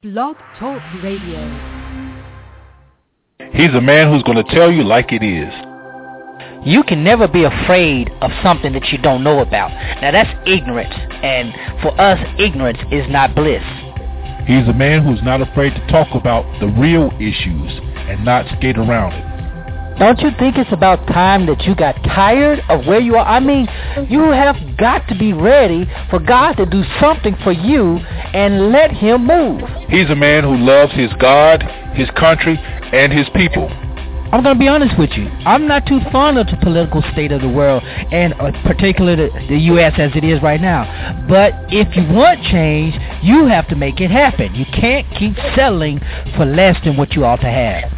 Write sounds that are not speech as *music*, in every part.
Blog Talk Radio. He's a man who's going to tell you like it is. You can never be afraid of something that you don't know about. Now that's ignorance, and for us, ignorance is not bliss. He's a man who's not afraid to talk about the real issues and not skate around it. Don't you think it's about time that you got tired of where you are? I mean, you have got to be ready for God to do something for you and let him move. He's a man who loves his God, his country, and his people. I'm going to be honest with you. I'm not too fond of the political state of the world, and uh, particularly the, the U.S. as it is right now. But if you want change, you have to make it happen. You can't keep settling for less than what you ought to have.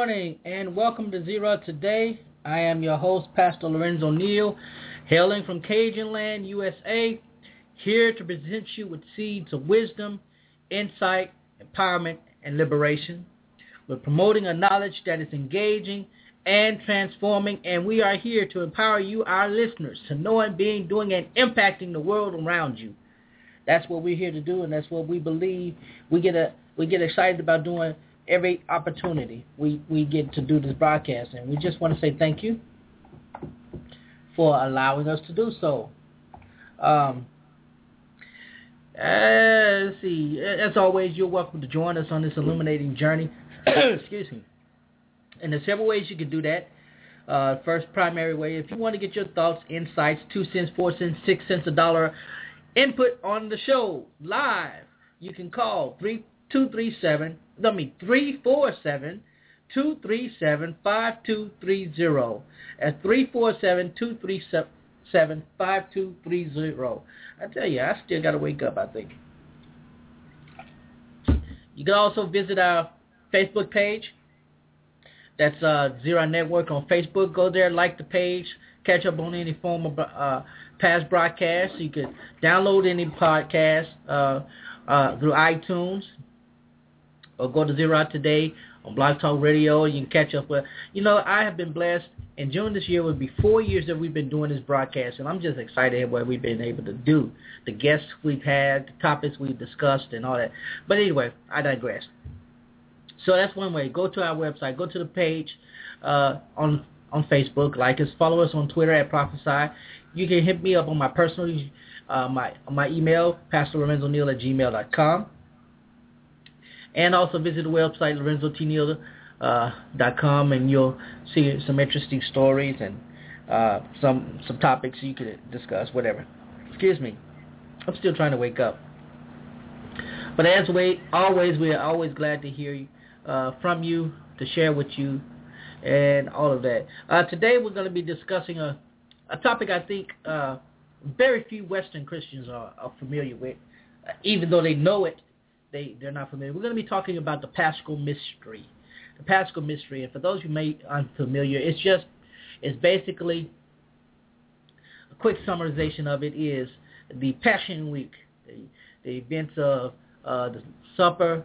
Morning and welcome to Zero Today. I am your host, Pastor Lorenzo Neal, hailing from Cajun Land, USA, here to present you with seeds of wisdom, insight, empowerment, and liberation. We're promoting a knowledge that is engaging and transforming, and we are here to empower you, our listeners, to knowing, being, doing, and impacting the world around you. That's what we're here to do, and that's what we believe. We get a we get excited about doing every opportunity we, we get to do this broadcast. And we just want to say thank you for allowing us to do so. Um, uh, see. As always, you're welcome to join us on this illuminating journey. *coughs* Excuse me. And there's several ways you can do that. Uh, first primary way, if you want to get your thoughts, insights, two cents, four cents, six cents a dollar input on the show live, you can call three two three seven I mean, 347 237 5230. At 347 237 5230. I tell you, I still got to wake up, I think. You can also visit our Facebook page. That's uh, Zero Network on Facebook. Go there, like the page, catch up on any form of uh, past broadcasts. You can download any podcast uh, uh, through iTunes or go to Zero out Today on Blog Talk Radio. You can catch up with. You know, I have been blessed, and June this year will be four years that we've been doing this broadcast, and I'm just excited at what we've been able to do, the guests we've had, the topics we've discussed, and all that. But anyway, I digress. So that's one way. Go to our website. Go to the page uh, on on Facebook. Like us. Follow us on Twitter at Prophesy. You can hit me up on my personal uh, my my email, pastorlorenzoneal at gmail.com. And also visit the website, lorenzotneal.com, uh, and you'll see some interesting stories and uh, some some topics you could discuss, whatever. Excuse me. I'm still trying to wake up. But as we always, we are always glad to hear uh, from you, to share with you, and all of that. Uh, today we're going to be discussing a, a topic I think uh, very few Western Christians are, are familiar with, even though they know it they they're not familiar. We're going to be talking about the Paschal Mystery. The Paschal Mystery, and for those who may unfamiliar, it's just it's basically a quick summarization of it is the Passion Week, the, the events of uh, the supper,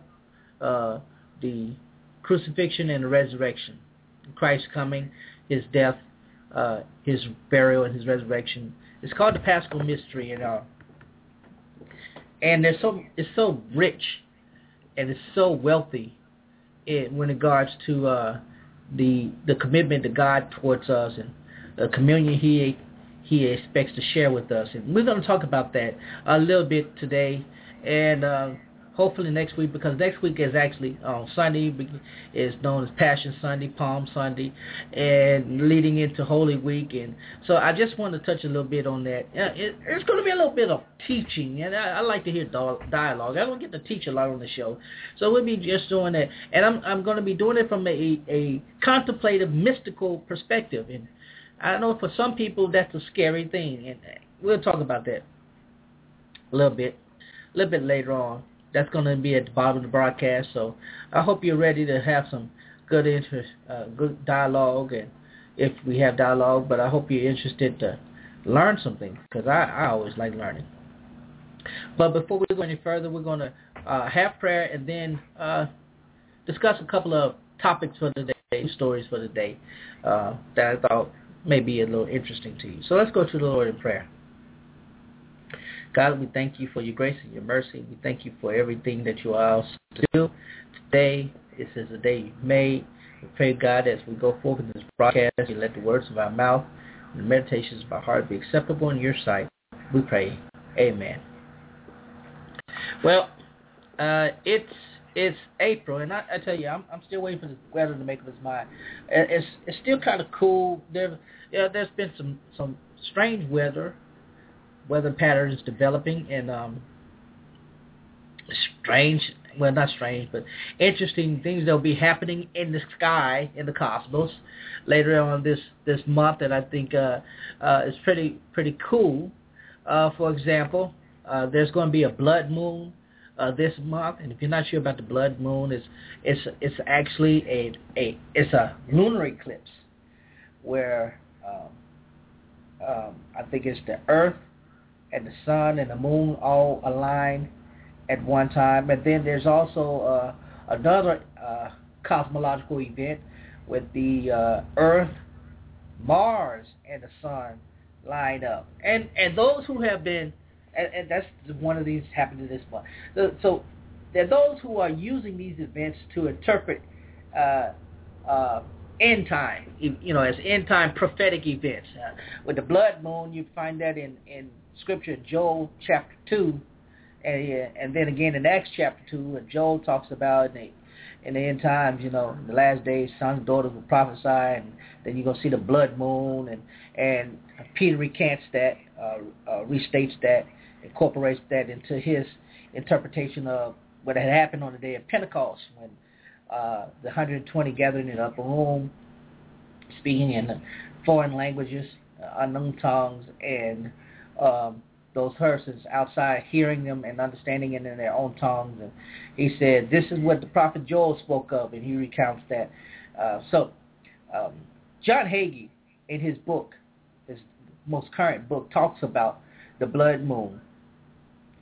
uh, the crucifixion and the resurrection, Christ coming, his death, uh, his burial, and his resurrection. It's called the Paschal Mystery, and and they're so it's so rich and it's so wealthy in when regards to uh, the the commitment to God towards us and the communion He He expects to share with us, and we're going to talk about that a little bit today. And uh, hopefully next week because next week is actually um, Sunday is known as Passion Sunday, Palm Sunday, and leading into Holy Week. And so I just want to touch a little bit on that. It, it's going to be a little bit of teaching, and I, I like to hear dialogue. I don't get to teach a lot on the show, so we'll be just doing that. And I'm I'm going to be doing it from a a contemplative, mystical perspective. And I know for some people that's a scary thing, and we'll talk about that a little bit, a little bit later on that's going to be at the bottom of the broadcast. So I hope you're ready to have some good interest, uh, good dialogue, and if we have dialogue, but I hope you're interested to learn something because I, I always like learning. But before we go any further, we're going to uh, have prayer and then uh, discuss a couple of topics for the day, stories for the day uh, that I thought may be a little interesting to you. So let's go to the Lord in prayer. God, we thank you for your grace and your mercy. We thank you for everything that you are us to do. Today, this is a day you've made. We pray, God, as we go forward in this broadcast, you let the words of our mouth and the meditations of our heart be acceptable in your sight. We pray. Amen. Well, uh, it's it's April, and I, I tell you, I'm, I'm still waiting for the weather to make up its mind. It's it's still kind of cool. There, yeah, there's been some some strange weather weather patterns developing and um, strange, well not strange, but interesting things that'll be happening in the sky, in the cosmos, later on this this month and I think uh, uh, is pretty pretty cool. Uh, for example, uh, there's going to be a blood moon uh, this month, and if you're not sure about the blood moon, it's it's it's actually a a it's a lunar eclipse where um, um, I think it's the Earth and the sun and the moon all align at one time. And then there's also uh, another uh, cosmological event with the uh, Earth, Mars, and the sun line up. And and those who have been, and, and that's one of these happened this month. So, so there are those who are using these events to interpret uh, uh, end time, you know, as end time prophetic events. Uh, with the blood moon, you find that in in scripture, Joel chapter 2, and, and then again in Acts chapter 2, and Joel talks about in the, in the end times, you know, the last days, sons and daughters will prophesy, and then you're going to see the blood moon, and, and Peter recants that, uh, uh, restates that, incorporates that into his interpretation of what had happened on the day of Pentecost when uh, the 120 gathered in the upper room, speaking in foreign languages, uh, unknown tongues, and um, those persons outside hearing them and understanding it in their own tongues. And he said, this is what the prophet Joel spoke of, and he recounts that. Uh, so um, John Hagee, in his book, his most current book, talks about the blood moon.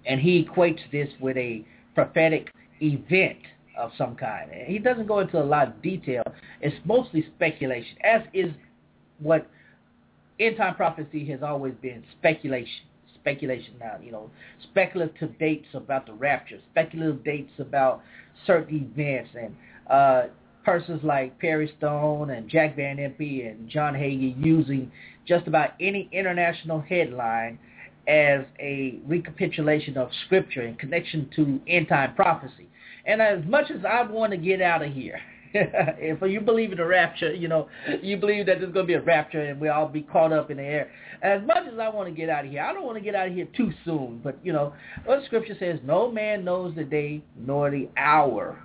And he equates this with a prophetic event of some kind. And he doesn't go into a lot of detail. It's mostly speculation, as is what end time prophecy has always been speculation. Speculation now, you know, speculative dates about the rapture, speculative dates about certain events, and uh, persons like Perry Stone and Jack Van Impe and John Hagee using just about any international headline as a recapitulation of scripture in connection to end time prophecy. And as much as I want to get out of here, *laughs* if you believe in the rapture, you know, you believe that there's going to be a rapture and we'll all be caught up in the air. As much as I want to get out of here, I don't want to get out of here too soon. But, you know, what scripture says, no man knows the day nor the hour.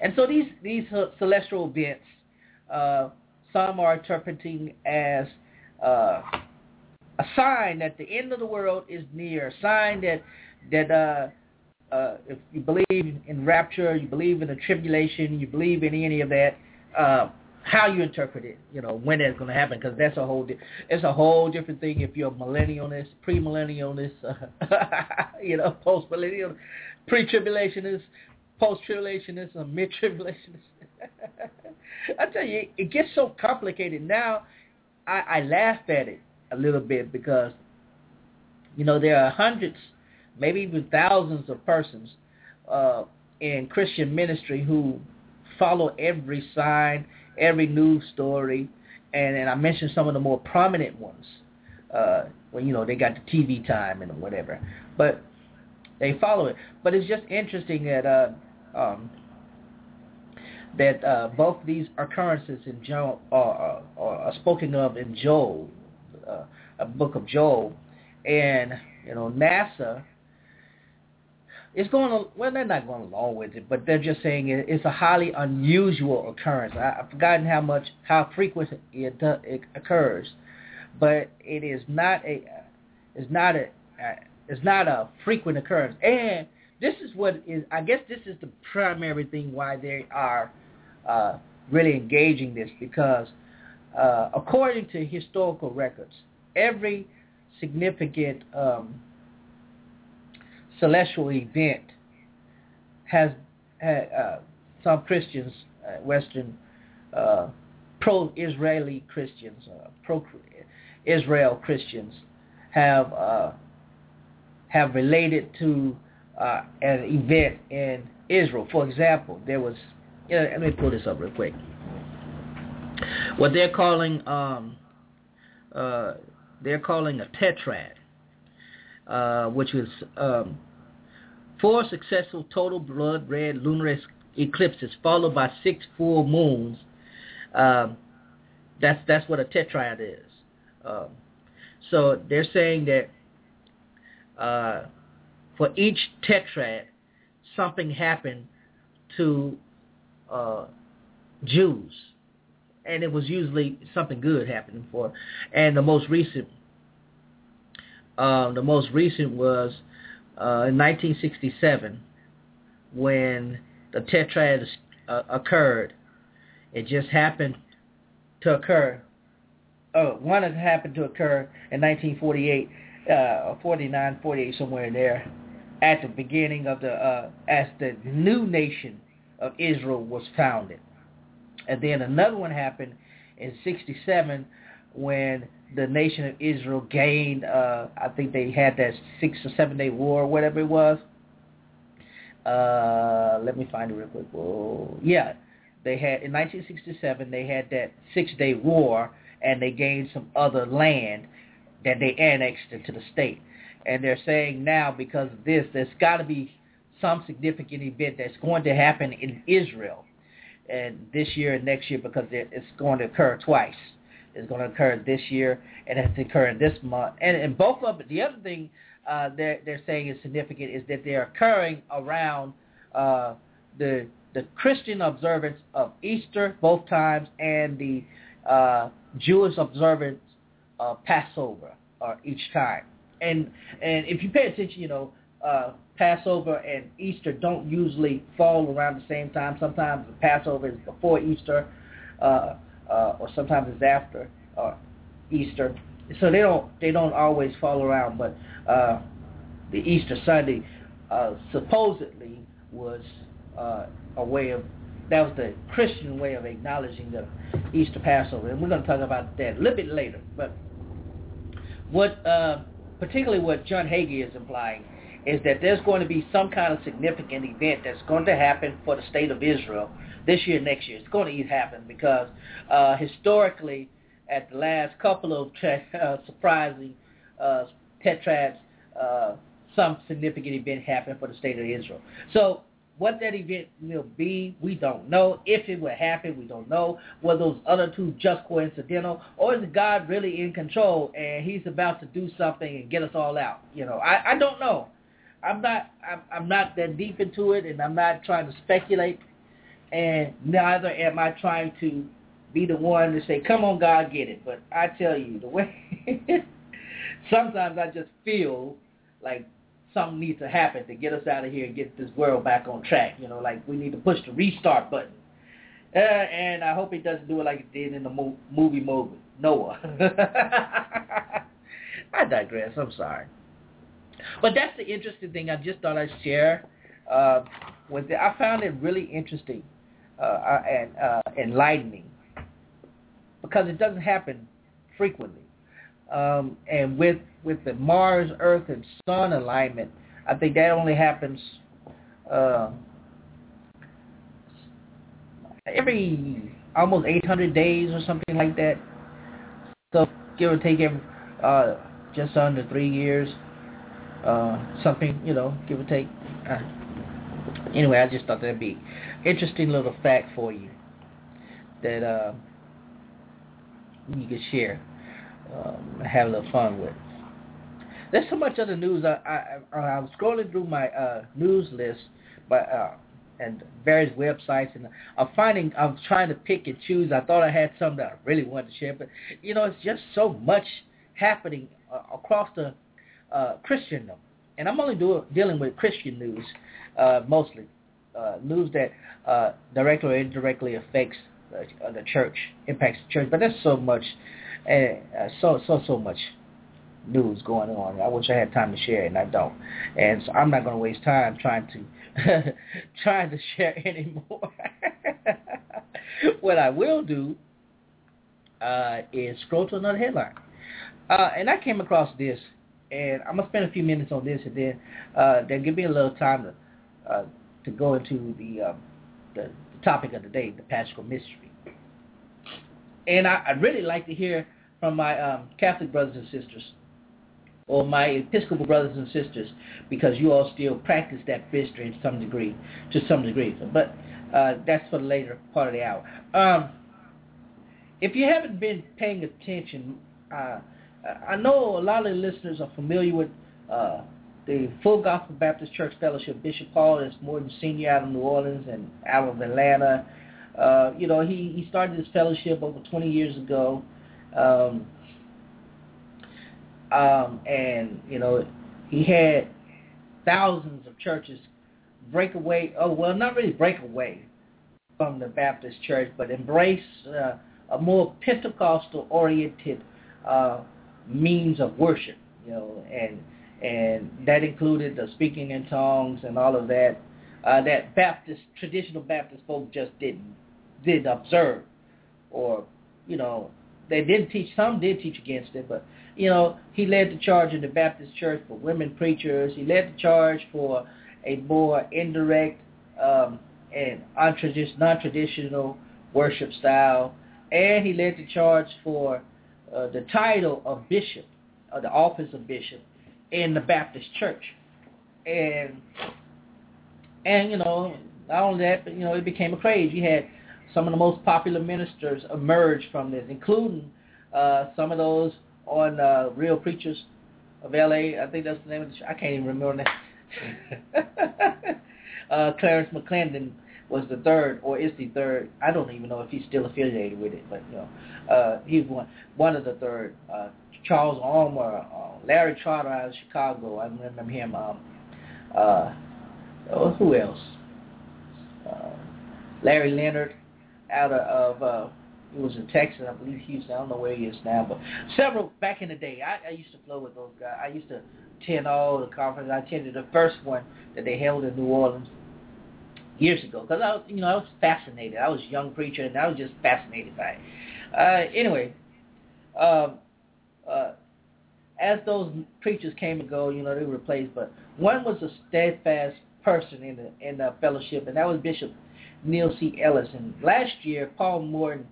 And so these, these celestial events, uh, some are interpreting as uh, a sign that the end of the world is near, a sign that, that uh, uh, if you believe in rapture, you believe in the tribulation, you believe in any of that, uh, how you interpret it, you know, when that's going to happen, because that's a whole, di- it's a whole different thing if you're a millennialist, premillennialist, uh, *laughs* you know, post-millennial, pre-tribulationist, post-tribulationist, or mid-tribulationist. *laughs* I tell you, it gets so complicated now. I, I laugh at it a little bit because, you know, there are hundreds maybe even thousands of persons uh, in Christian ministry who follow every sign, every news story, and, and I mentioned some of the more prominent ones. Uh, you know they got the TV time and whatever, but they follow it. But it's just interesting that uh, um, that uh, both these occurrences in Joel are, are, are spoken of in Joel, uh, a book of Joel, and you know NASA is going well. They're not going along with it, but they're just saying it, it's a highly unusual occurrence. I, I've forgotten how much how frequent it, it occurs, but it is not a it's not a it's not a frequent occurrence. And this is what is I guess this is the primary thing why they are uh, really engaging this because uh, according to historical records, every significant um, celestial event has uh, some Christians, uh, Western uh, pro-Israeli Christians, uh, pro-Israel Christians, have uh, have related to uh, an event in Israel. For example, there was. You let me pull this up real quick. What they're calling um, they're calling a tetrad, uh, which was um, four successful total blood red lunar eclipses followed by six full moons. Um, that's that's what a tetrad is. Um, so they're saying that uh, for each tetrad, something happened to uh, Jews and it was usually something good happening for. And the most recent, uh, the most recent was uh, in 1967 when the tetrad uh, occurred. It just happened to occur. Oh, one happened to occur in 1948, uh, 49, 48, somewhere in there, at the beginning of the, uh, as the new nation of Israel was founded. And then another one happened in 67 when the nation of Israel gained, uh, I think they had that six or seven day war, whatever it was. Uh, let me find it real quick. Whoa. Yeah, they had in 1967 they had that six day war and they gained some other land that they annexed into the state. And they're saying now because of this, there's got to be some significant event that's going to happen in Israel and this year and next year because it's going to occur twice. It's going to occur this year and it's occurring this month. And, and both of the other thing uh, they're, they're saying is significant is that they're occurring around uh, the the Christian observance of Easter both times and the uh, Jewish observance of Passover uh, each time. And and if you pay attention, you know, uh, Passover and Easter don't usually fall around the same time. Sometimes Passover is before Easter, uh, uh, or sometimes it's after uh, Easter. So they don't they don't always fall around. But uh, the Easter Sunday uh, supposedly was uh, a way of that was the Christian way of acknowledging the Easter Passover, and we're going to talk about that a little bit later. But what uh, particularly what John Hagee is implying is that there's going to be some kind of significant event that's going to happen for the state of Israel this year, next year. It's going to happen because uh, historically, at the last couple of tra- uh, surprising uh, tetrads, uh, some significant event happened for the state of Israel. So what that event will be, we don't know. If it will happen, we don't know. Were those other two just coincidental, or is God really in control and He's about to do something and get us all out? You know, I, I don't know. I'm not I'm, I'm not that deep into it, and I'm not trying to speculate, and neither am I trying to be the one to say, "Come on, God, get it." But I tell you, the way *laughs* sometimes I just feel like something needs to happen to get us out of here and get this world back on track. You know, like we need to push the restart button. Uh, and I hope he doesn't do it like it did in the mo- movie movie Noah. *laughs* I digress. I'm sorry. But that's the interesting thing. I just thought I'd share uh, with it. I found it really interesting uh, uh, and uh, enlightening because it doesn't happen frequently. Um, and with with the Mars, Earth, and Sun alignment, I think that only happens uh, every almost 800 days or something like that. So give or take every, uh, just under three years. uh, something, you know, give or take. Uh, anyway, I just thought that'd be interesting little fact for you that uh, you could share, um, have a little fun with. There's so much other news. I I, I was scrolling through my uh, news list, but uh, and various websites, and I'm finding I'm trying to pick and choose. I thought I had something that I really wanted to share, but you know, it's just so much happening uh, across the uh, Christendom, and I'm only do, dealing with Christian news uh, mostly, uh, news that uh, directly or indirectly affects uh, the church, impacts the church. But there's so much, uh, so so so much news going on. I wish I had time to share it, and I don't. And so I'm not going to waste time trying to *laughs* trying to share *laughs* anymore. *laughs* what I will do uh, is scroll to another headline. Uh, and I came across this, and I'm gonna spend a few minutes on this, and then uh, then give me a little time to uh, to go into the, um, the the topic of the day, the Paschal Mystery. And I, I'd really like to hear from my um, Catholic brothers and sisters or my Episcopal brothers and sisters, because you all still practice that mystery to some degree, to some degree. But uh, that's for the later part of the hour. Um, if you haven't been paying attention, uh, I know a lot of the listeners are familiar with uh, the Full Gospel Baptist Church Fellowship. Bishop Paul S. Morton senior out of New Orleans and out of Atlanta. Uh, you know, he, he started his fellowship over 20 years ago. Um, um, and you know he had thousands of churches break away. Oh well, not really break away from the Baptist church, but embrace uh, a more Pentecostal-oriented uh, means of worship. You know, and and that included the speaking in tongues and all of that. Uh, that Baptist traditional Baptist folk just didn't didn't observe, or you know they didn't teach. Some did teach against it, but you know, he led the charge in the Baptist church for women preachers. He led the charge for a more indirect um, and non-traditional worship style. And he led the charge for uh, the title of bishop, or the office of bishop, in the Baptist church. And, and you know, not only that, but, you know, it became a craze. You had some of the most popular ministers emerge from this, including uh, some of those on uh, Real Preachers of L.A. I think that's the name of the show. I can't even remember that. *laughs* uh, Clarence McClendon was the third, or is the third. I don't even know if he's still affiliated with it, but you know, uh, he's one one of the third. Uh, Charles Ulmer, uh, Larry Trotter out of Chicago. I remember him. Um, uh, oh, who else? Uh, Larry Leonard out of, of uh, he was in Texas, I believe Houston. I don't know where he is now, but several back in the day, I, I used to flow with those guys. I used to attend all the conferences. I attended the first one that they held in New Orleans years ago because I was, you know, I was fascinated. I was a young preacher and I was just fascinated by it. Uh, anyway, um, uh, as those preachers came and go, you know, they were replaced, but one was a steadfast person in the in the fellowship, and that was Bishop Neil C. Ellis. And last year, Paul Morton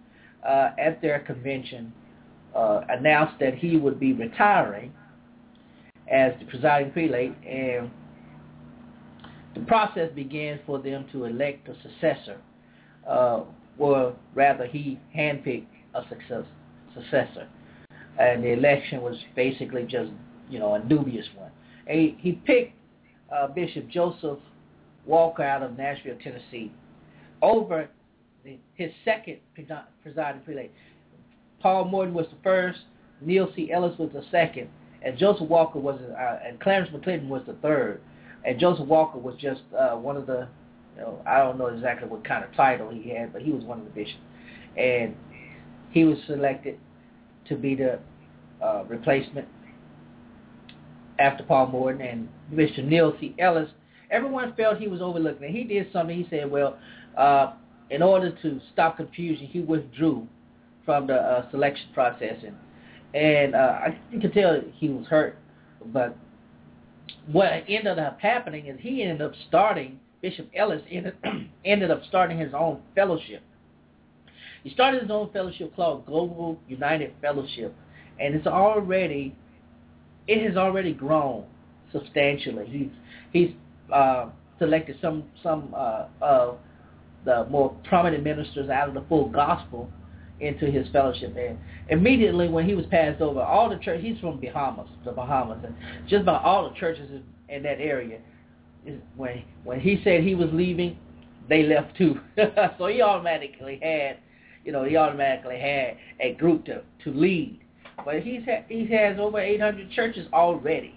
uh, at their convention uh, announced that he would be retiring as the presiding prelate, and the process began for them to elect a successor, uh, or rather, he handpicked a success, successor, and the election was basically just, you know, a dubious one. And he, he picked uh, Bishop Joseph Walker out of Nashville, Tennessee, over his second presiding prelate. Paul Morton was the first, Neil C. Ellis was the second, and Joseph Walker was, uh, and Clarence McClendon was the third. And Joseph Walker was just uh, one of the, you know, I don't know exactly what kind of title he had, but he was one of the bishops. And he was selected to be the uh, replacement after Paul Morton and Bishop Neil C. Ellis. Everyone felt he was overlooked, and he did something. He said, well, uh, in order to stop confusion, he withdrew from the uh, selection process, and and uh, I you tell he was hurt. But what ended up happening is he ended up starting Bishop Ellis ended *clears throat* ended up starting his own fellowship. He started his own fellowship called Global United Fellowship, and it's already it has already grown substantially. He's he's uh, selected some some uh, of the more prominent ministers out of the full gospel into his fellowship. And immediately when he was passed over, all the church he's from Bahamas, the Bahamas, and just about all the churches in, that area, when when he said he was leaving, they left too. *laughs* so he automatically had, you know, he automatically had a group to to lead. But he's ha- he has over 800 churches already,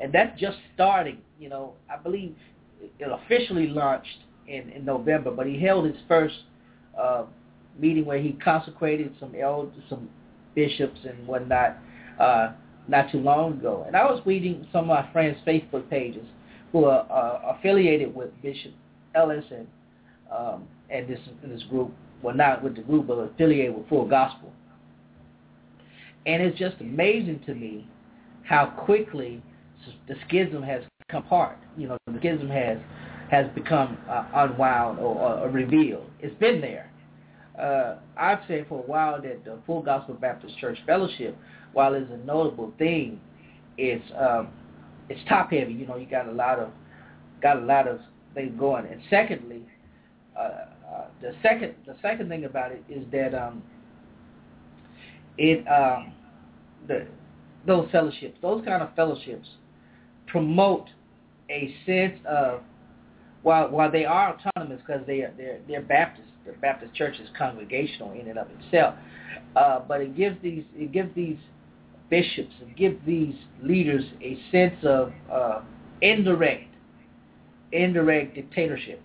and that's just starting. You know, I believe it officially launched in in November, but he held his first uh, meeting where he consecrated some elders, some bishops and whatnot, uh, not too long ago. And I was reading some of my friends' Facebook pages who are uh, affiliated with Bishop Ellis and um, and this this group, well not with the group, but affiliated with Full Gospel. And it's just amazing to me how quickly the schism has come apart. You know, the schism has has become uh, unwound or, or, revealed. It's been there. Uh, I've said for a while that the Full Gospel Baptist Church Fellowship, while it's a notable thing, it's um, it's top heavy. You know, you got a lot of got a lot of things going. And secondly, uh, the second the second thing about it is that um, it um, the those fellowships, those kind of fellowships, promote a sense of while while they are autonomous because they are they're they're Baptist, the Baptist Church is congregational in and of itself, uh, but it gives these it gives these bishops and gives these leaders a sense of uh, indirect indirect dictatorship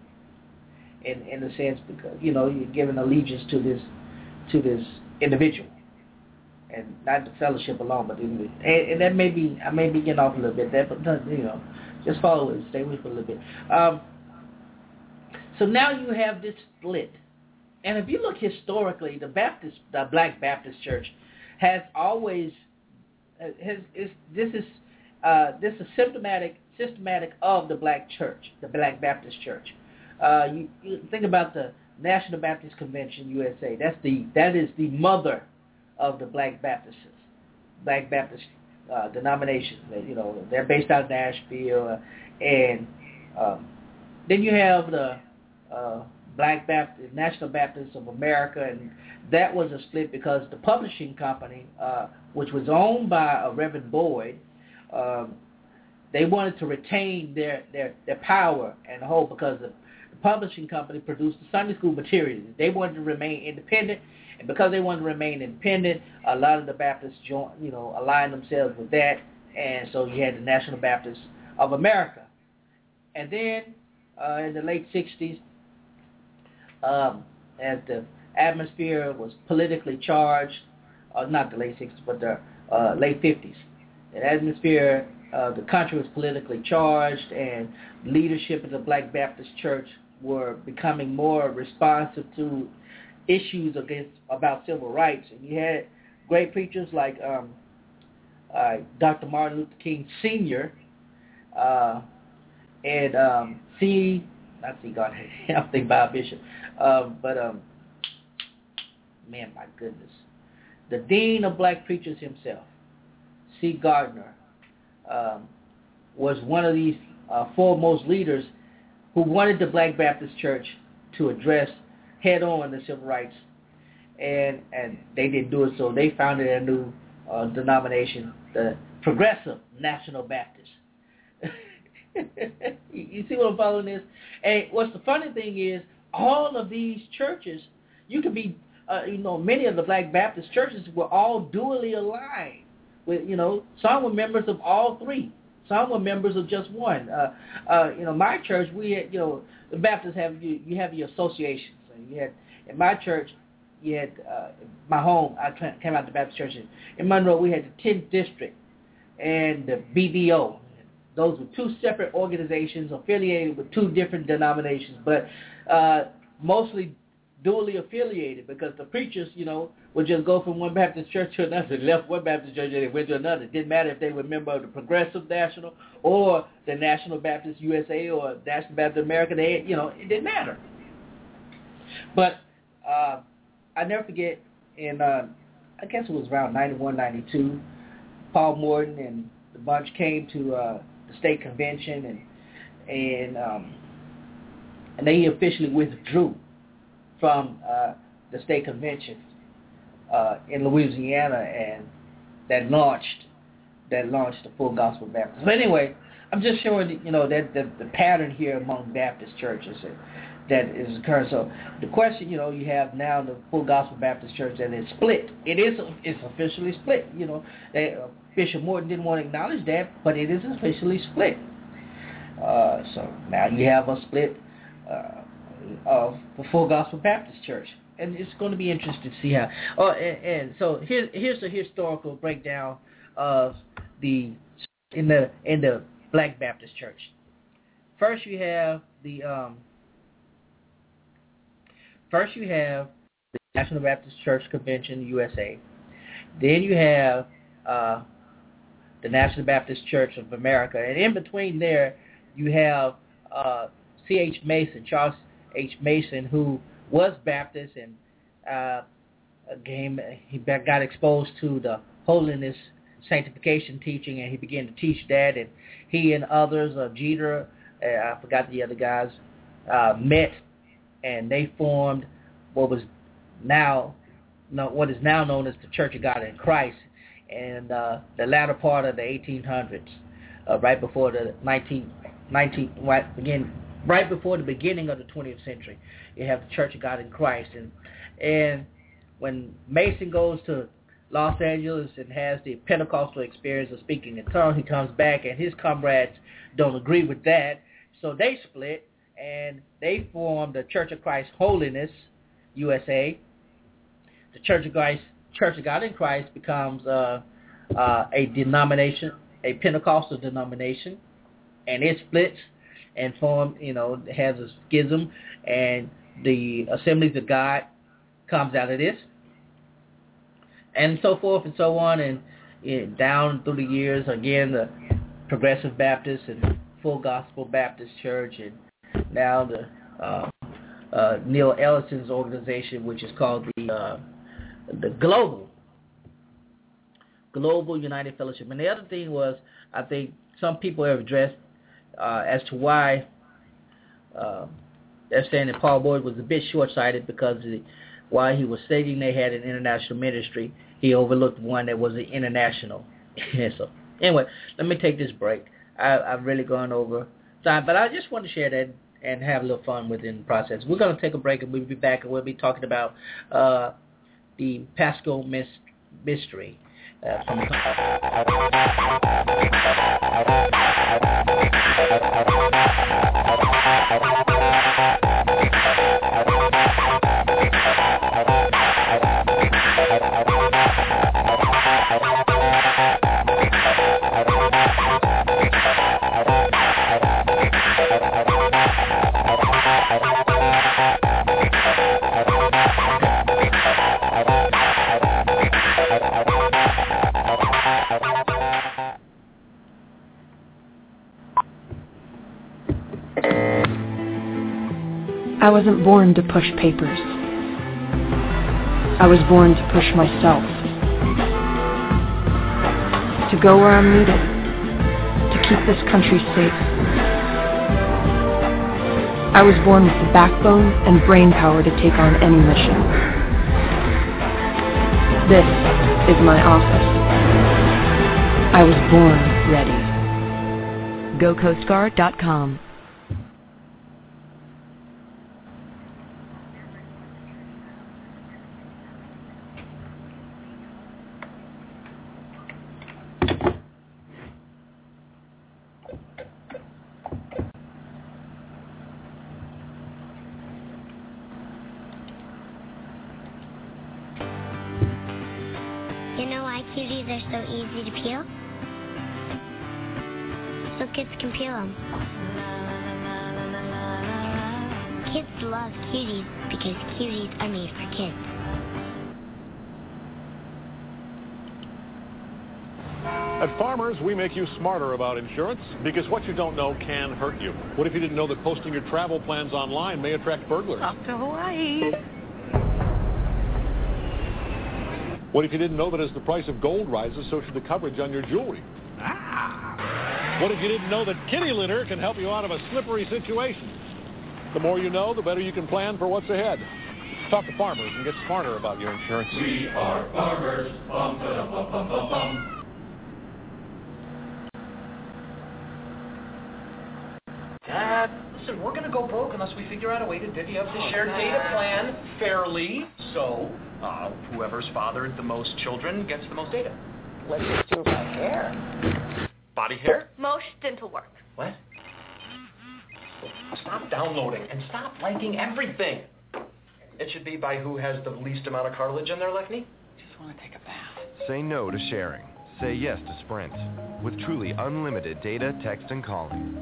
in in a sense because you know you're giving allegiance to this to this individual and not the fellowship alone, but in the. And, and that may be I may be getting off a little bit there, but you know, just follow it, stay with it a little bit. Um, so now you have this split, and if you look historically, the Baptist, the Black Baptist Church, has always uh, has is this is uh, this is symptomatic systematic of the Black Church, the Black Baptist Church. Uh, you, you think about the National Baptist Convention USA. That's the that is the mother of the Black Baptists, Black Baptist uh, denomination. You know, they're based out of Nashville, uh, and um, then you have the uh, Black Baptist National Baptists of America, and that was a split because the publishing company, uh, which was owned by a Reverend Boyd, um, they wanted to retain their, their, their power and hold because the publishing company produced the Sunday school materials. They wanted to remain independent, and because they wanted to remain independent, a lot of the Baptists joined, you know, aligned themselves with that, and so you had the National Baptists of America. And then uh, in the late 60s, um, as the atmosphere was politically charged, uh, not the late 60s, but the uh, late 50s. The atmosphere the country was politically charged, and leadership of the Black Baptist Church were becoming more responsive to issues against about civil rights. And you had great preachers like um, uh, Dr. Martin Luther King Sr. Uh, and um, C. Not C. God, *laughs* I'm thinking Bob Bishop, uh, but um, man, my goodness, the dean of black preachers himself, C. Gardner, um, was one of these uh, foremost leaders who wanted the Black Baptist Church to address head-on the civil rights, and and they didn't do it, so they founded a new uh, denomination, the Progressive National Baptist. *laughs* you see what I'm following this? And what's the funny thing is, all of these churches, you could be, uh, you know, many of the Black Baptist churches were all dually aligned with you know some were members of all three some were members of just one. Uh uh you know my church we had you know the baptists have you you have your associations. And you had in my church you had uh my home i came out the baptist church in, in monroe. We had the 10th district and the bbo those were two separate organizations affiliated with two different denominations. But uh mostly duly affiliated because the preachers, you know, would just go from one Baptist church to another. *laughs* Left one Baptist church and they went to another. It didn't matter if they were a member of the Progressive National or the National Baptist USA or National Baptist America. They, you know, it didn't matter. But uh, I never forget in, uh, I guess it was around 91, 92, Paul Morton and the bunch came to uh, the state convention, and and um, and they officially withdrew from uh, the state convention uh, in Louisiana, and that launched that launched the Full Gospel Baptist. But anyway, I'm just showing you know that the, the pattern here among Baptist churches that is occurring. So the question, you know, you have now the Full Gospel Baptist Church that is split. It is it's officially split. You know, they, uh, Bishop Morton didn't want to acknowledge that, but it is officially split. Uh, so now you have a split uh, of the Full Gospel Baptist Church, and it's going to be interesting to see how. Oh, and, and so here's here's a historical breakdown of the in the in the Black Baptist Church. First, you have the um, first you have the National Baptist Church Convention USA. Then you have uh, the National Baptist Church of America, and in between there, you have uh, C.H. Mason, Charles H. Mason, who was Baptist and uh, came, he got exposed to the holiness sanctification teaching, and he began to teach that. And he and others, uh, Jeter, uh, I forgot the other guys, uh, met, and they formed what was now, no, what is now known as the Church of God in Christ, and uh, the latter part of the 1800s, uh, right before the 19, 19 right, begin, right before the beginning of the 20th century, you have the Church of God in Christ, and and when Mason goes to Los Angeles and has the Pentecostal experience of speaking in tongues. He comes back and his comrades don't agree with that. So they split and they formed the Church of Christ Holiness USA. The Church of Christ, Church of God in Christ becomes uh, uh, a denomination, a Pentecostal denomination, and it splits and form, you know, has a schism, and the Assemblies of God comes out of this and so forth and so on, and, and down through the years, again, the Progressive Baptist and Full Gospel Baptist Church, and now the uh, uh, Neil Ellison's organization, which is called the uh, the Global Global United Fellowship. And the other thing was, I think some people have addressed uh, as to why uh, they're saying that Paul Boyd was a bit short-sighted because the, while he was stating they had an international ministry, he overlooked one that was an international. *laughs* so anyway, let me take this break. I, I've really gone over time, but I just want to share that and have a little fun within the process. We're going to take a break and we'll be back and we'll be talking about uh, the Paschal mystery. Uh, Thank you. I wasn't born to push papers. I was born to push myself. To go where I'm needed. To keep this country safe. I was born with the backbone and brain power to take on any mission. This is my office. I was born ready. GoCoastGuard.com smarter about insurance because what you don't know can hurt you. What if you didn't know that posting your travel plans online may attract burglars? Off to Hawaii. What if you didn't know that as the price of gold rises, so should the coverage on your jewelry? Ah. What if you didn't know that kitty litter can help you out of a slippery situation? The more you know, the better you can plan for what's ahead. Talk to farmers and get smarter about your insurance. We are farmers. Bum, ba, bum, bum, bum, bum. Listen, we're going to go broke unless we figure out a way to divvy up the shared data plan fairly. So, uh, whoever's fathered the most children gets the most data. Let's just do it by hair. Body hair? Most dental work. What? Stop downloading and stop liking everything. It should be by who has the least amount of cartilage in their Lechny. Just want to take a bath. Say no to sharing. Say yes to Sprint. With truly unlimited data, text, and calling.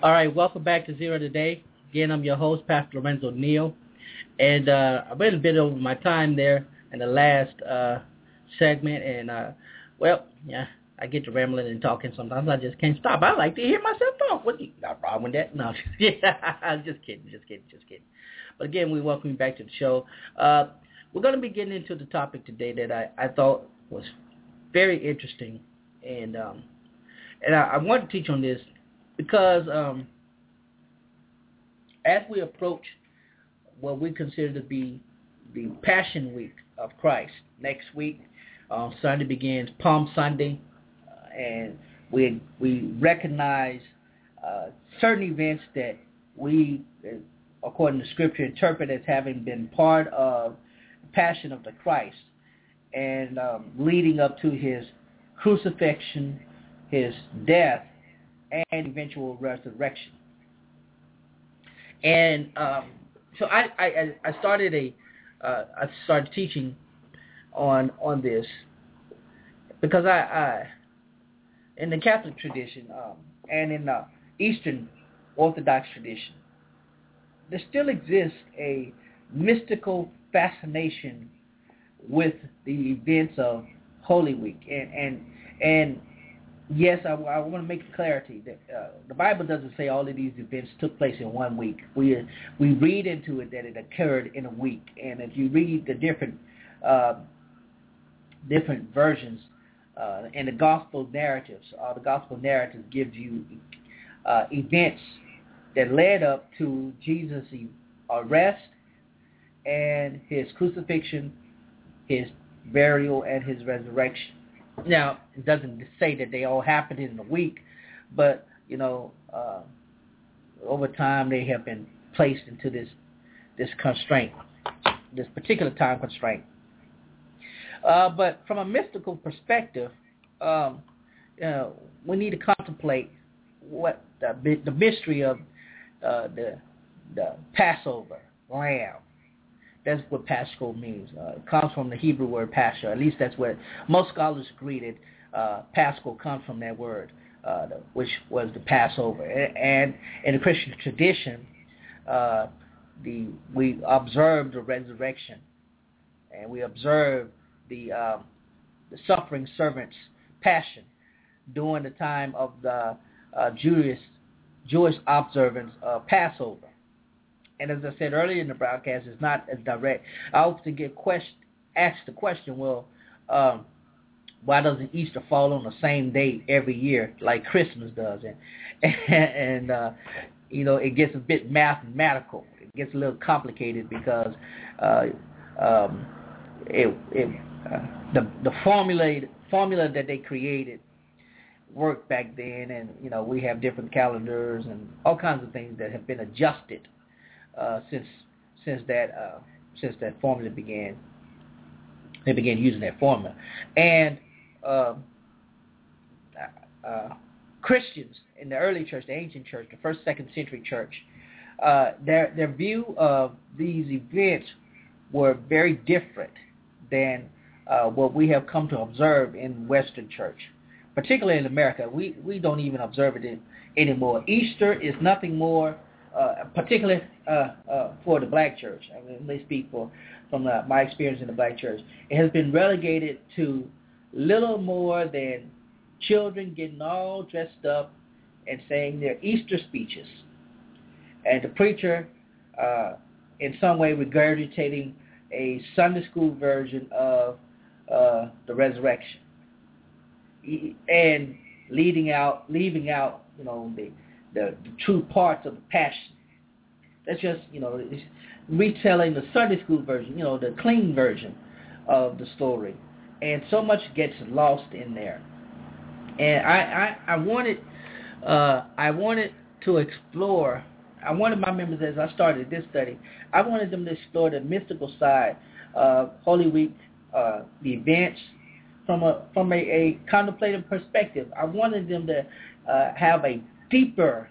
All right, welcome back to Zero Today. Again, I'm your host, Pastor Lorenzo Neal. And uh, I went a bit over my time there in the last uh, segment. And, uh, well, yeah, I get to rambling and talking sometimes. I just can't stop. I like to hear myself talk. What, not wrong with that? No, yeah, *laughs* just kidding, just kidding, just kidding. But again, we welcome you back to the show. Uh, we're going to be getting into the topic today that I, I thought was very interesting. And um, and I, I want to teach on this because um, as we approach what we consider to be the Passion Week of Christ next week, um, Sunday begins Palm Sunday, uh, and we we recognize uh, certain events that we, uh, according to Scripture, interpret as having been part of the Passion of the Christ, and um, leading up to his crucifixion, his death, and eventual resurrection. And um, so I, I, I started a uh, I started teaching on on this because I, I in the Catholic tradition um, and in the Eastern Orthodox tradition there still exists a mystical fascination with the events of Holy Week and and and yes, I, I want to make clarity that uh, the Bible doesn't say all of these events took place in one week. We we read into it that it occurred in a week, and if you read the different uh, different versions uh, and the gospel narratives, uh, the gospel narratives gives you uh, events that led up to Jesus' arrest and his crucifixion, his burial, and his resurrection. Now, it doesn't say that they all happened in a week, but, you know, uh, over time they have been placed into this this constraint, this particular time constraint. Uh, but from a mystical perspective, um, you know, we need to contemplate what the, the mystery of uh, the the Passover lamb that's what Paschal means. Uh, it comes from the Hebrew word Paschal. At least that's what most scholars agree that uh, Paschal comes from that word, uh, the, which was the Passover. And, and in the Christian tradition, uh, the we observe the resurrection, and we observe the um, the suffering servant's passion during the time of the uh, Jewish Jewish observance of Passover. And as I said earlier in the broadcast, it's not as direct. I often get question, asked the question, well, um, why doesn't Easter fall on the same date every year like Christmas does? And, *laughs* and uh, you know, it gets a bit mathematical. It gets a little complicated because uh, um, it, it uh, the the formula formula that they created worked back then, and you know we have different calendars and all kinds of things that have been adjusted uh, since since that uh, since that formula began. They began using that formula, and uh, uh, Christians in the early church, the ancient church, the first second century church, uh, their their view of these events were very different than what we have come to observe in Western church, particularly in America. We we don't even observe it in, anymore. Easter is nothing more, uh, particularly uh, uh, for the black church. I mean, let me speak for from uh, my experience in the black church. It has been relegated to little more than children getting all dressed up and saying their Easter speeches, and the preacher, uh, in some way, regurgitating a Sunday school version of uh, the resurrection, and leading out, leaving out, you know, the, the the true parts of the passion. That's just, you know, retelling the Sunday school version, you know, the clean version of the story, and so much gets lost in there. And I, I, I wanted, uh, I wanted to explore. I wanted my members as I started this study. I wanted them to explore the mystical side of Holy Week, uh, the events, from a from a, a contemplative perspective. I wanted them to uh, have a deeper,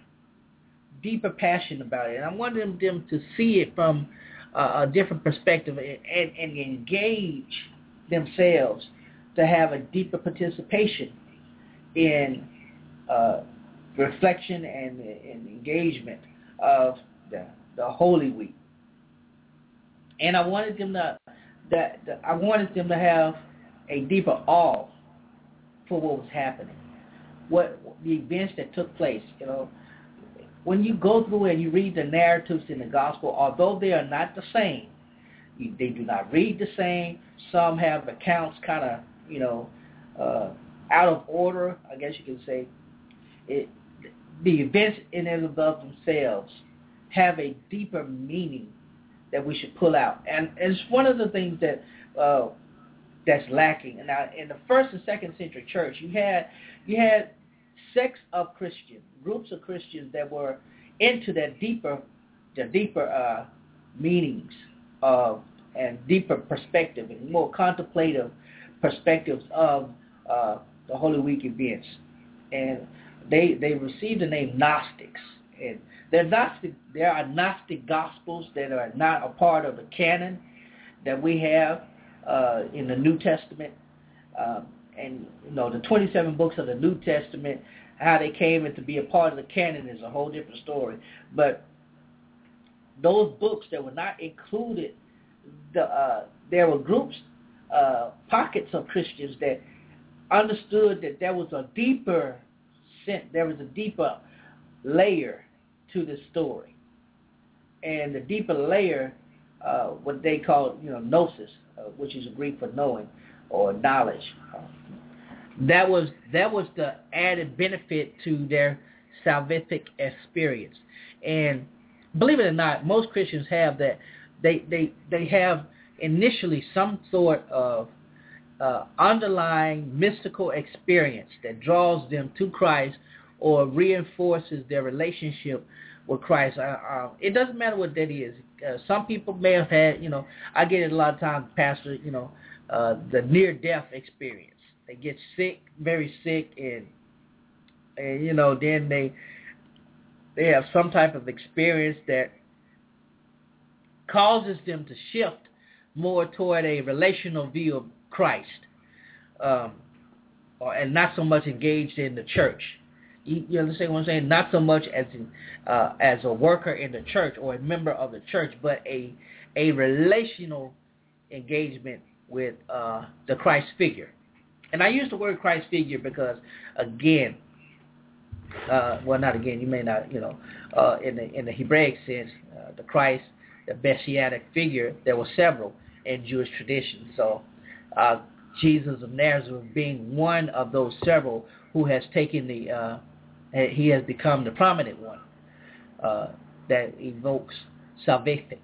deeper passion about it, and I wanted them to see it from uh, a different perspective and, and, engage themselves to have a deeper participation in uh, reflection and, and, engagement of the, the Holy Week. And I wanted them to that, that I wanted them to have a deeper awe for what was happening, what the events that took place. You know, when you go through and you read the narratives in the gospel, although they are not the same, they do not read the same. Some have accounts kind of, you know, uh, out of order, I guess you could say. It, the events in and of themselves have a deeper meaning that we should pull out, and it's one of the things that uh, that's lacking. Now, in the first and second century church, you had you had sects of Christians, groups of Christians that were into that deeper, the deeper uh, meanings of and deeper perspective and more contemplative perspectives of uh, the Holy Week events, and they they received the name Gnostics. And they're Gnostic. There are Gnostic Gospels that are not a part of the canon that we have uh, in the New Testament. Um, and you know the 27 books of the New Testament, how they came into be a part of the canon is a whole different story. But those books that were not included, the uh, there were groups, uh, pockets of Christians that understood that there was a deeper there was a deeper layer to this story. And the deeper layer, uh, what they call, you know, gnosis, uh, which is Greek for knowing or knowledge. That was that was the added benefit to their salvific experience. And believe it or not, most Christians have that. They they they have initially some sort of uh, underlying mystical experience that draws them to Christ or reinforces their relationship with Christ. Uh, uh, it doesn't matter what that is. Uh, some people may have had, you know, I get it a lot of times, Pastor, you know, uh, the near-death experience. They get sick, very sick, and and you know, then they they have some type of experience that causes them to shift more toward a relational view of Christ, um, or, and not so much engaged in the church. You, understand what I'm saying? Not so much as uh, as a worker in the church or a member of the church, but a a relational engagement with uh, the Christ figure. And I use the word Christ figure because, again, uh, well, not again. You may not, you know, uh, in the in the Hebraic sense, uh, the Christ, the messianic figure. There were several in Jewish tradition. So uh, Jesus of Nazareth being one of those several who has taken the, uh, he has become the prominent one uh, that evokes salvific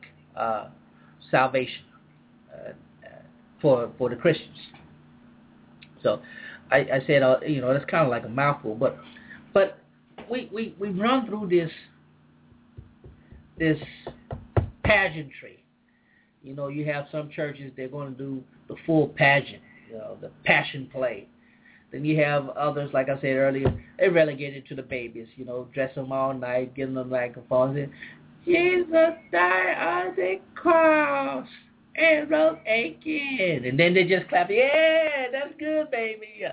salvation, for for the Christians. So I, I said, uh, you know, that's kind of like a mouthful, but but we we we run through this this pageantry. You know, you have some churches they're going to do the full pageant, you know, the passion play. Then you have others, like I said earlier, they relegated to the babies. You know, dress them all night, give them microphones, and Jesus died on the cross and rose again. And then they just clap. Yeah, that's good, baby.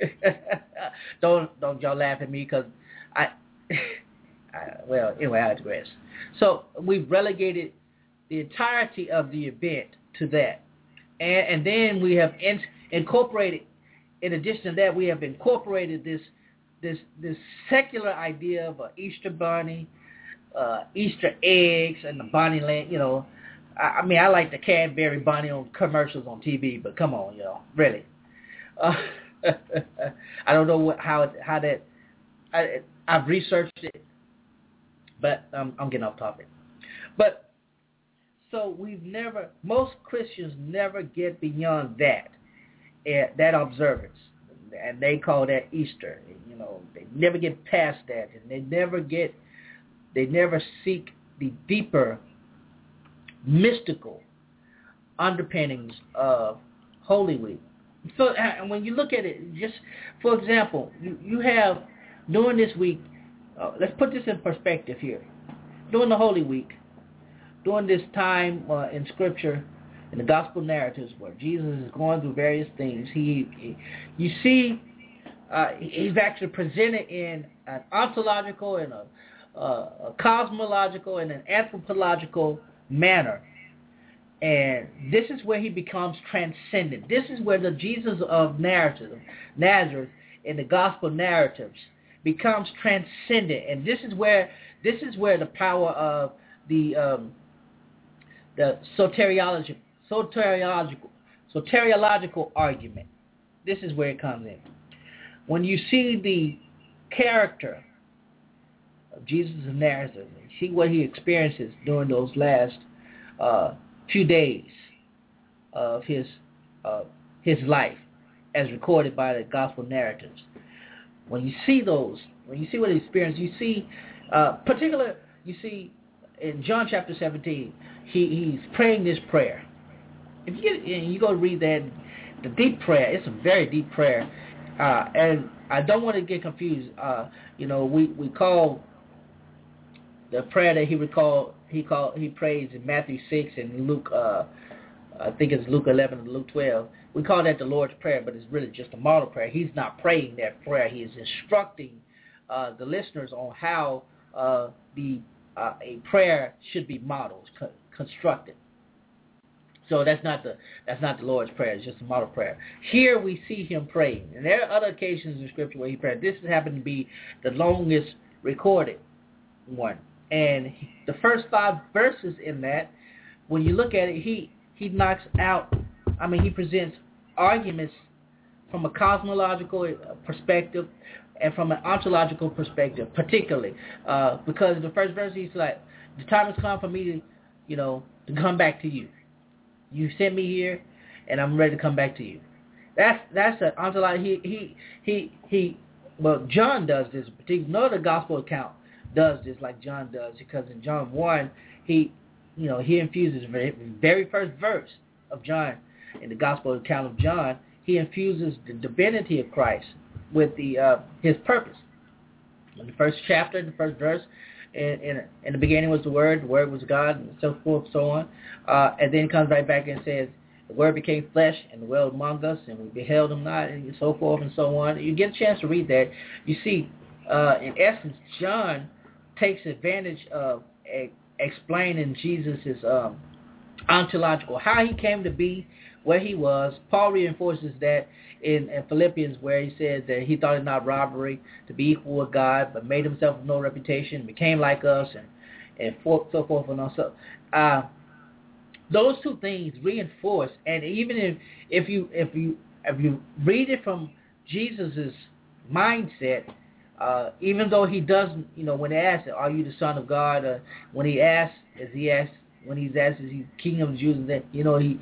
*laughs* don't don't y'all laugh at me because I, *laughs* I, well, anyway, I digress. So we've relegated the entirety of the event to that, and and then we have in, incorporated. In addition to that, we have incorporated this this this secular idea of an Easter bunny, uh, Easter eggs, and the bunny land. You know, I, I mean, I like the Cadbury bunny on commercials on TV, but come on, know, really. Uh, *laughs* I don't know what, how it, how that. I, I've researched it, but um, I'm getting off topic. But so we've never, most Christians never get beyond that, uh, that observance, and they call that Easter. You know, they never get past that, and they never get, they never seek the deeper mystical underpinnings of Holy Week. So, and when you look at it, just for example, you, you have during this week, uh, let's put this in perspective here. During the Holy Week, during this time uh, in Scripture, in the Gospel narratives, where Jesus is going through various things, he, he you see, uh, he's actually presented in an ontological and a, uh, a cosmological and an anthropological manner. And this is where he becomes transcendent. This is where the Jesus of narrative, Nazareth in the gospel narratives becomes transcendent. And this is where this is where the power of the um, the soteriological soteriological soteriological argument. This is where it comes in. When you see the character of Jesus of Nazareth see what he experiences during those last uh, few days of his uh, his life, as recorded by the gospel narratives. When you see those, when you see what he experienced, you see, uh, particular, you see in John chapter 17, he, he's praying this prayer. If you get, you go read that, the deep prayer, it's a very deep prayer, uh, and I don't want to get confused. Uh, you know, we we call the prayer that he recalled he called he prays in Matthew six and Luke uh I think it's Luke eleven and Luke twelve. We call that the Lord's Prayer, but it's really just a model prayer. He's not praying that prayer. He is instructing uh, the listeners on how uh, the uh, a prayer should be modeled, co- constructed. So that's not the that's not the Lord's prayer. It's just a model prayer. Here we see him praying, and there are other occasions in Scripture where he prayed. This happened to be the longest recorded one. And the first five verses in that, when you look at it, he he knocks out. I mean, he presents arguments from a cosmological uh, perspective and from an ontological perspective, particularly uh, because the first verse he's like, "The time has come for me to, you know, to come back to you. You sent me here, and I'm ready to come back to you." That's that's an ontological. He he he he. Well, John does this. Particularly, no other gospel account does this like John does because in John 1, he, you know, he infuses the very first verse of John in the gospel account of John, he infuses the divinity of Christ with the uh, his purpose. In the first chapter, in the first verse, in, in, in the beginning was the Word, the Word was God, and so forth, so on. Uh, and then comes right back and says, the Word became flesh and dwelled among us, and we beheld him not, and so forth and so on. You get a chance to read that. You see, uh, in essence, John takes advantage of a, explaining Jesus' um, ontological, how he came to be where he was. Paul reinforces that in, in Philippians where he said that he thought it not robbery to be equal with God, but made himself of no reputation, became like us, and and so forth and on. so. Uh, those two things reinforce, and even if if you if you if you read it from Jesus's mindset, uh, even though he doesn't, you know, when he asks, "Are you the Son of God?" Uh, when he asks, as he asks, when he's asked, "Is he King of the Jews?" Then you know he,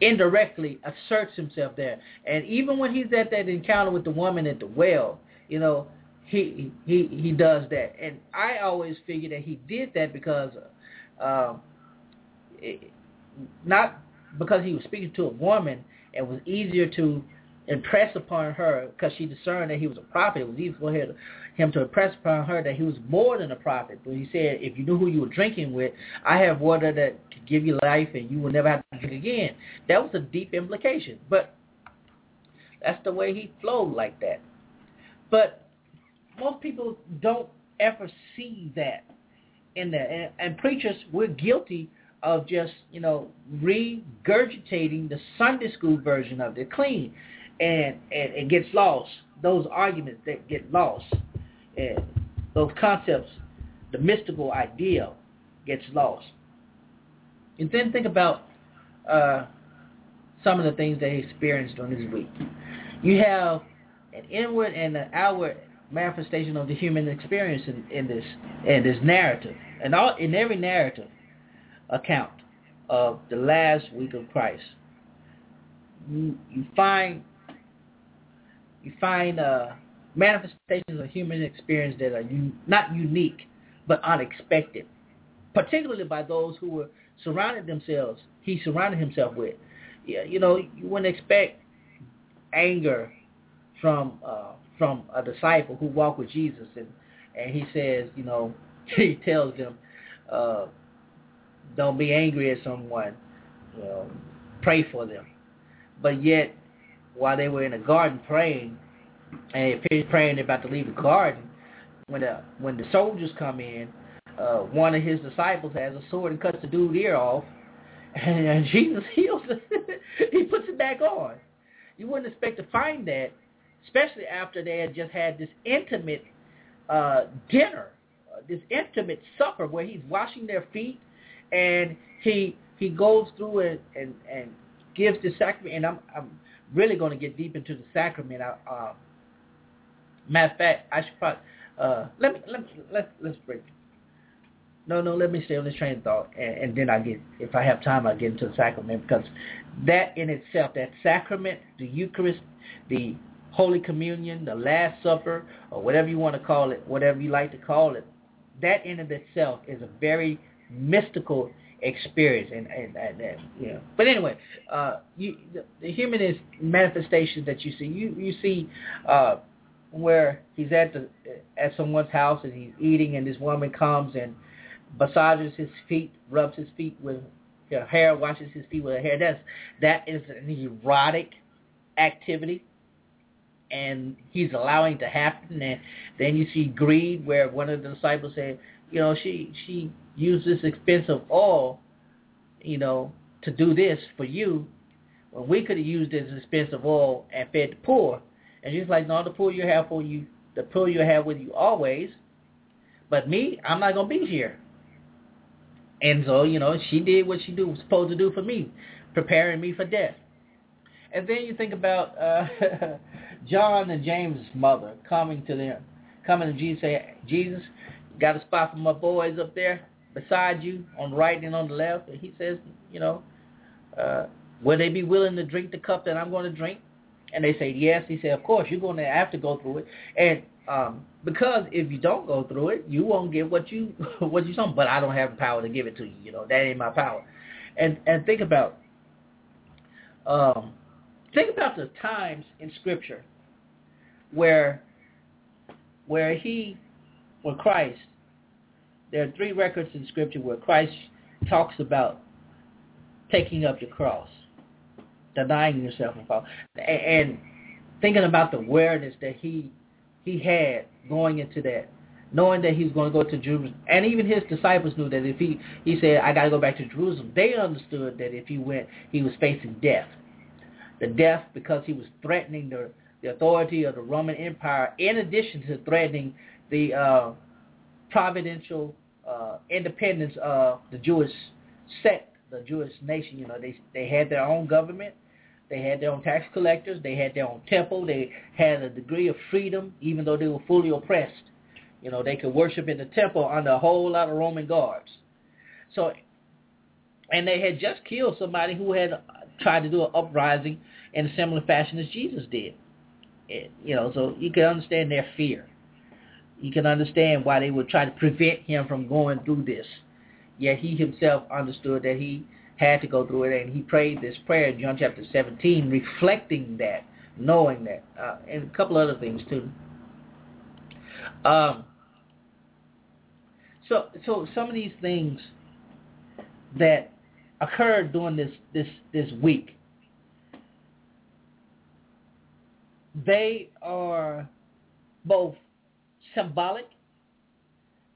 indirectly asserts himself there. And even when he's at that encounter with the woman at the well, you know, he he he does that. And I always figured that he did that because, uh, it, not because he was speaking to a woman, it was easier to impress upon her because she discerned that he was a prophet. It was easy for her, him to impress upon her that he was more than a prophet. But he said, if you knew who you were drinking with, I have water that could give you life and you will never have to drink again. That was a deep implication. But that's the way he flowed like that. But most people don't ever see that in there. And, and preachers, we're guilty of just, you know, regurgitating the Sunday school version of it, clean, and, and it gets lost. Those arguments that get lost, and those concepts, the mystical idea gets lost. And then think about uh, some of the things they experienced during this week. You have an inward and an outward manifestation of the human experience in, in this in this narrative, and all in every narrative account of the last week of Christ. You, you find you find uh, manifestations of human experience that are un- not unique but unexpected, particularly by those who were surrounded themselves. He surrounded himself with. Yeah, you know, you wouldn't expect anger from uh, from a disciple who walked with Jesus, and and he says, you know, *laughs* he tells them, uh, don't be angry at someone, you know, pray for them. But yet, while they were in the garden praying, and praying they're about to leave the garden, when the when the soldiers come in, uh, one of his disciples has a sword and cuts the dude's ear off, and, *laughs* and Jesus heals it. *laughs* he puts it back on. You wouldn't expect to find that especially after they had just had this intimate uh, dinner, uh, this intimate supper where he's washing their feet, and he he goes through and and, and gives the sacrament. And I'm I'm really going to get deep into the sacrament. I, uh, matter of fact, I should probably uh, let me let me let let's break. No, no, let me stay on this train of thought, and, and then I get, if I have time, I'll get into the sacrament because that in itself, that sacrament, the Eucharist, the Holy Communion, the Last Supper, or whatever you want to call it, whatever you like to call it, that in of itself is a very mystical experience and and, and, and you know. But anyway uh you the, the humanist manifestations that you see. You you see uh where he's at the at someone's house and he's eating and this woman comes and massages his feet rubs his feet with her hair washes his feet with her hair. That's that is an erotic activity and he's allowing to happen. And then you see greed, where one of the disciples said, you know, she she used this expensive oil, you know, to do this for you, when we could have used this expensive oil and fed the poor. And she's like, no, the poor you have for you, the poor you have with you always. But me, I'm not gonna be here. And so, you know, she did what she do was supposed to do for me, preparing me for death. And then you think about uh, *laughs* John and James' mother coming to them, coming to Jesus, say, Jesus, got a spot for my boys up there beside you on the right and on the left. And he says, you know, uh, will they be willing to drink the cup that I'm going to drink? And they say yes. He said, of course, you're going to have to go through it. And um, because if you don't go through it, you won't get what you *laughs* what you want. But I don't have the power to give it to you. You know, that ain't my power. And and think about um, think about the times in Scripture where where he where Christ there are three records in scripture where Christ talks about taking up your cross, denying yourself and fall, and thinking about the awareness that he he had going into that, knowing that he was going to go to Jerusalem, and even his disciples knew that if he he said I got to go back to Jerusalem, they understood that if he went, he was facing death, the death because he was threatening the the authority of the Roman Empire, in addition to threatening the uh, providential uh, independence of the Jewish sect, the Jewish nation. You know, they they had their own government, they had their own tax collectors, they had their own temple, they had a degree of freedom, even though they were fully oppressed. You know, they could worship in the temple under a whole lot of Roman guards. So, and they had just killed somebody who had tried to do an uprising in a similar fashion as Jesus did. You know, so you can understand their fear. You can understand why they would try to prevent him from going through this. Yet he himself understood that he had to go through it, and he prayed this prayer in John chapter 17, reflecting that, knowing that, uh, and a couple other things too. Um, so, so some of these things that occurred during this this this week, they are both symbolic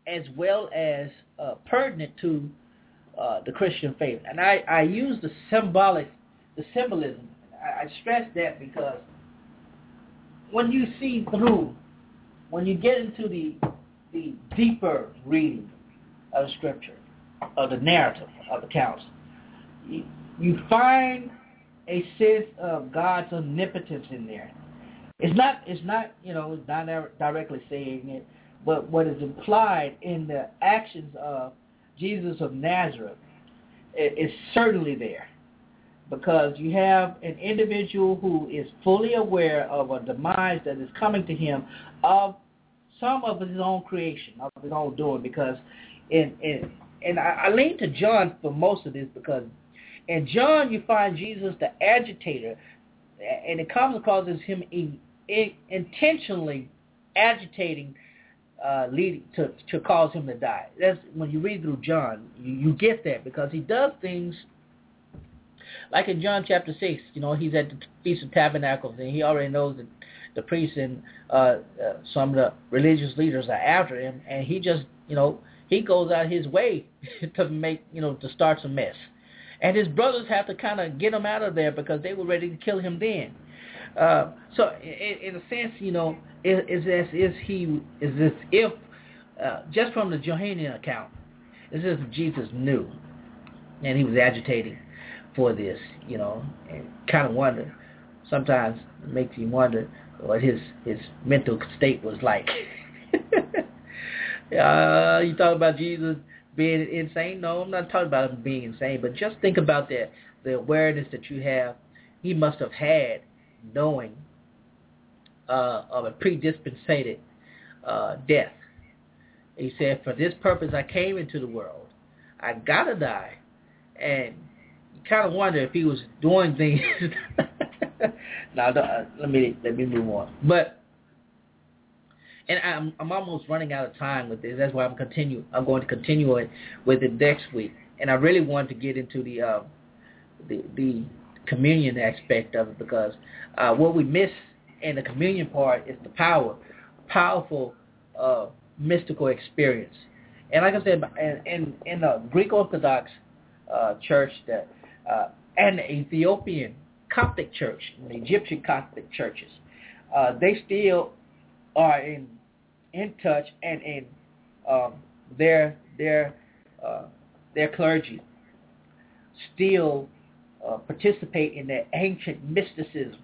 as well as uh, pertinent to uh, the Christian faith. And I, I use the symbolic, the symbolism. I, I stress that because when you see through, when you get into the the deeper reading of the scripture, of the narrative of the accounts, you, you find a sense of God's omnipotence in there. It's not, it's not, you know, not directly saying it, but what is implied in the actions of Jesus of Nazareth is certainly there. Because you have an individual who is fully aware of a demise that is coming to him of some of his own creation, of his own doing, because in, in and I, I lean to John for most of this because in John you find Jesus the agitator, and it comes across as him in, in, intentionally agitating uh, leading to to cause him to die. That's when you read through John, you, you get that because he does things like in John chapter six. You know, he's at the Feast of Tabernacles, and he already knows that the priests and uh, uh, some of the religious leaders are after him, and he just you know he goes out his way *laughs* to make you know to start some mess, and his brothers have to kind of get him out of there because they were ready to kill him then. Uh, so in, in a sense, you know, is, is as is he is this if uh, just from the Johannine account, is as if Jesus knew, and he was agitating for this, you know, and kind of wonder. Sometimes it makes you wonder what his his mental state was like. *laughs* uh, you talk about Jesus being insane? No, I'm not talking about him being insane, but just think about that the awareness that you have. He must have had knowing uh, of a predispensated uh, death. He said, for this purpose I came into the world. I gotta die. And you kind of wonder if he was doing things. *laughs* now, uh, let me let me move on. But and I'm I'm almost running out of time with this. That's why I'm continue. I'm going to continue it with it next week. And I really want to get into the uh, the the communion aspect of it because uh, what we miss in the communion part is the power, powerful uh, mystical experience. And like I said, in in, in the Greek Orthodox uh, church that uh, and the Ethiopian Coptic church, the Egyptian Coptic churches, uh, they still are in in touch and in um, their their uh, their clergy still uh, participate in that ancient mysticism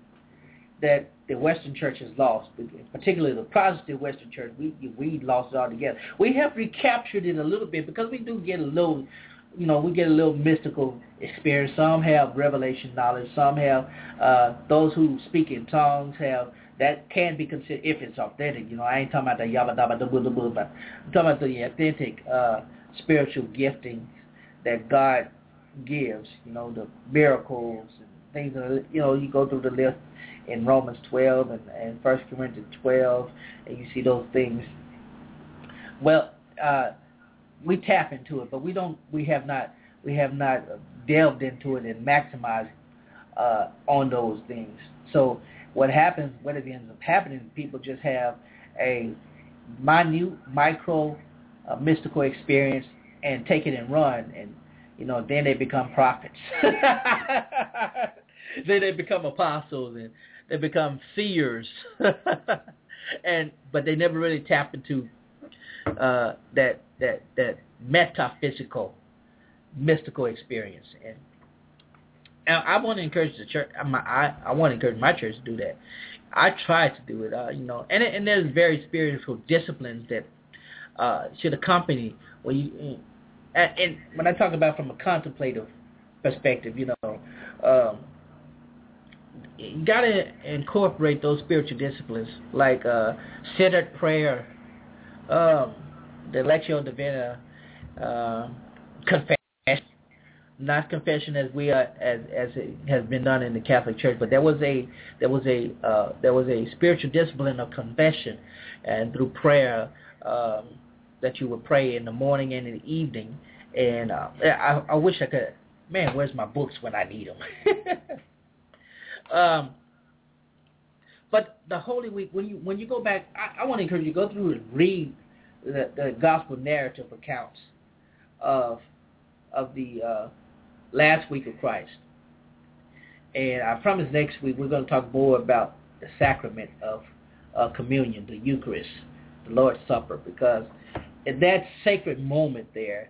that the Western Church has lost, particularly the Protestant Western Church. We we lost it altogether. We have recaptured it a little bit because we do get a little, you know, we get a little mystical experience. Some have revelation knowledge. Some have uh, those who speak in tongues have that can be considered if it's authentic. You know, I ain't talking about the yabba dabba dabba dabba, but I'm talking about the authentic uh, spiritual giftings that God gives. You know, the miracles and things. That, you know, you go through the list in Romans 12 and, and 1 Corinthians 12, and you see those things. Well, uh, we tap into it, but we don't. We have not. We have not delved into it and maximized uh, on those things. So what happens, what it ends up happening, people just have a minute, micro, uh, mystical experience and take it and run, and you know, then they become prophets. *laughs* then they become apostles, and they become seers, *laughs* and but they never really tap into uh, that that that metaphysical, mystical experience. And, and I want to encourage the church. I, I I want to encourage my church to do that. I try to do it, uh, you know, and and there's very spiritual disciplines that uh, should accompany when you. And, when I talk about from a contemplative perspective, you know, um, you got to incorporate those spiritual disciplines like uh, centered prayer, um, the lectio divina, uh, confession, not confession as we are as as it has been done in the Catholic Church, but there was a there was a uh, there was a spiritual discipline of confession, and through prayer um, that you would pray in the morning and in the evening. And uh, I, I wish I could. Man, where's my books when I need them? *laughs* um, but the Holy Week, when you when you go back, I, I want to encourage you to go through and read the, the gospel narrative accounts of of the uh, last week of Christ. And I promise next week we're going to talk more about the sacrament of uh, communion, the Eucharist, the Lord's Supper, because in that sacred moment there,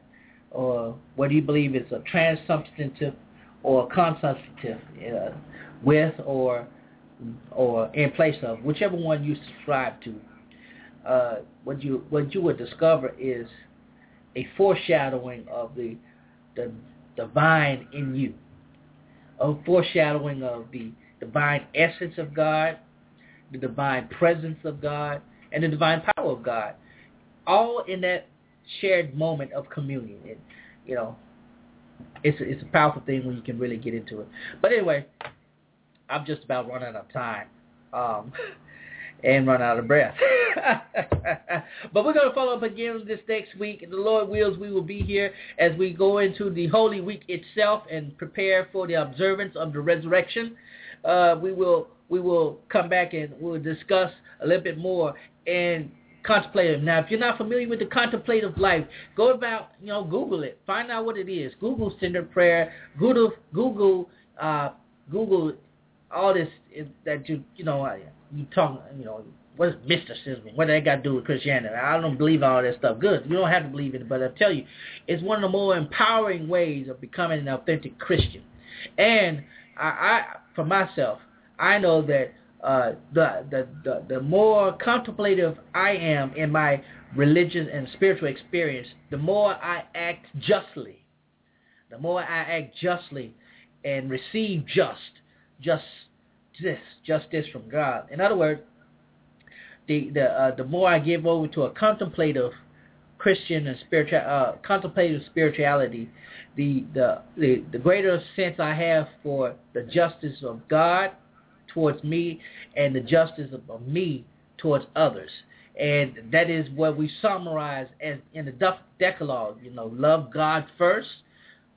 or whether you believe is a transsubstantive or consubstantive, uh, with or or in place of, whichever one you subscribe to, uh, what you what you would discover is a foreshadowing of the the divine in you, a foreshadowing of the divine essence of God, the divine presence of God, and the divine power of God, all in that shared moment of communion. And, you know, it's a, it's a powerful thing when you can really get into it. But anyway, I'm just about running out of time. Um, *laughs* and run out of breath. *laughs* but we're going to follow up again this next week. The Lord wills, we will be here as we go into the Holy Week itself and prepare for the observance of the resurrection. Uh, we will we will come back and we'll discuss a little bit more and contemplative. Now, if you're not familiar with the contemplative life, go about, you know, Google it. Find out what it is. Google centered prayer. Google, Google, uh, Google all this that you, you know, you talk, you know, what is mysticism? What that got to do with Christianity? I don't believe all that stuff. Good. You don't have to believe it, but I tell you, it's one of the more empowering ways of becoming an authentic Christian. And I, I for myself, I know that uh, the, the the the more contemplative I am in my religious and spiritual experience, the more I act justly. The more I act justly and receive just, just this justice from God. In other words, the the uh, the more I give over to a contemplative Christian and spiritual uh, contemplative spirituality, the, the the the greater sense I have for the justice of God towards me and the justice of, me towards others. And that is what we summarize as in the Decalogue. You know, love God first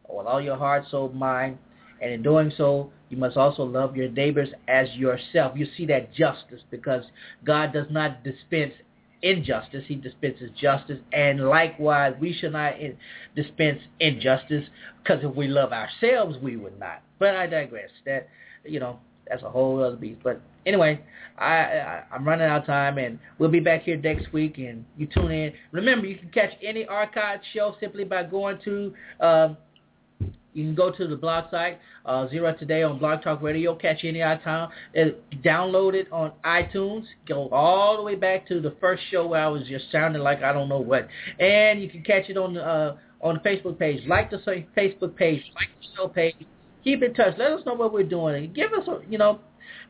with all your heart, soul, mind, and in doing so, you must also love your neighbors as yourself. You see that justice because God does not dispense injustice. He dispenses justice. And likewise, we should not dispense injustice because if we love ourselves, we would not. But I digress. That, you know, that's a whole other beast. But anyway, I, I I'm running out of time, and we'll be back here next week. And you tune in. Remember, you can catch any archived show simply by going to um, you can go to the blog site, uh, Zero Today on Blog Talk Radio, catch any other time. Uh, download it on iTunes. Go all the way back to the first show where I was just sounding like I don't know what. And you can catch it on uh, on the Facebook page. Like the Facebook page, like the show page. Keep in touch. Let us know what we're doing. Give us, a, you know,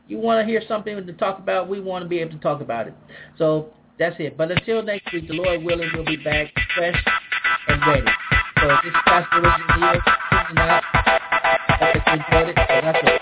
you want to hear something to talk about, we want to be able to talk about it. So that's it. But until next week, the Lord willing, we'll be back fresh and ready. So this is Pastor Richard here. Good night. Hope you enjoyed it.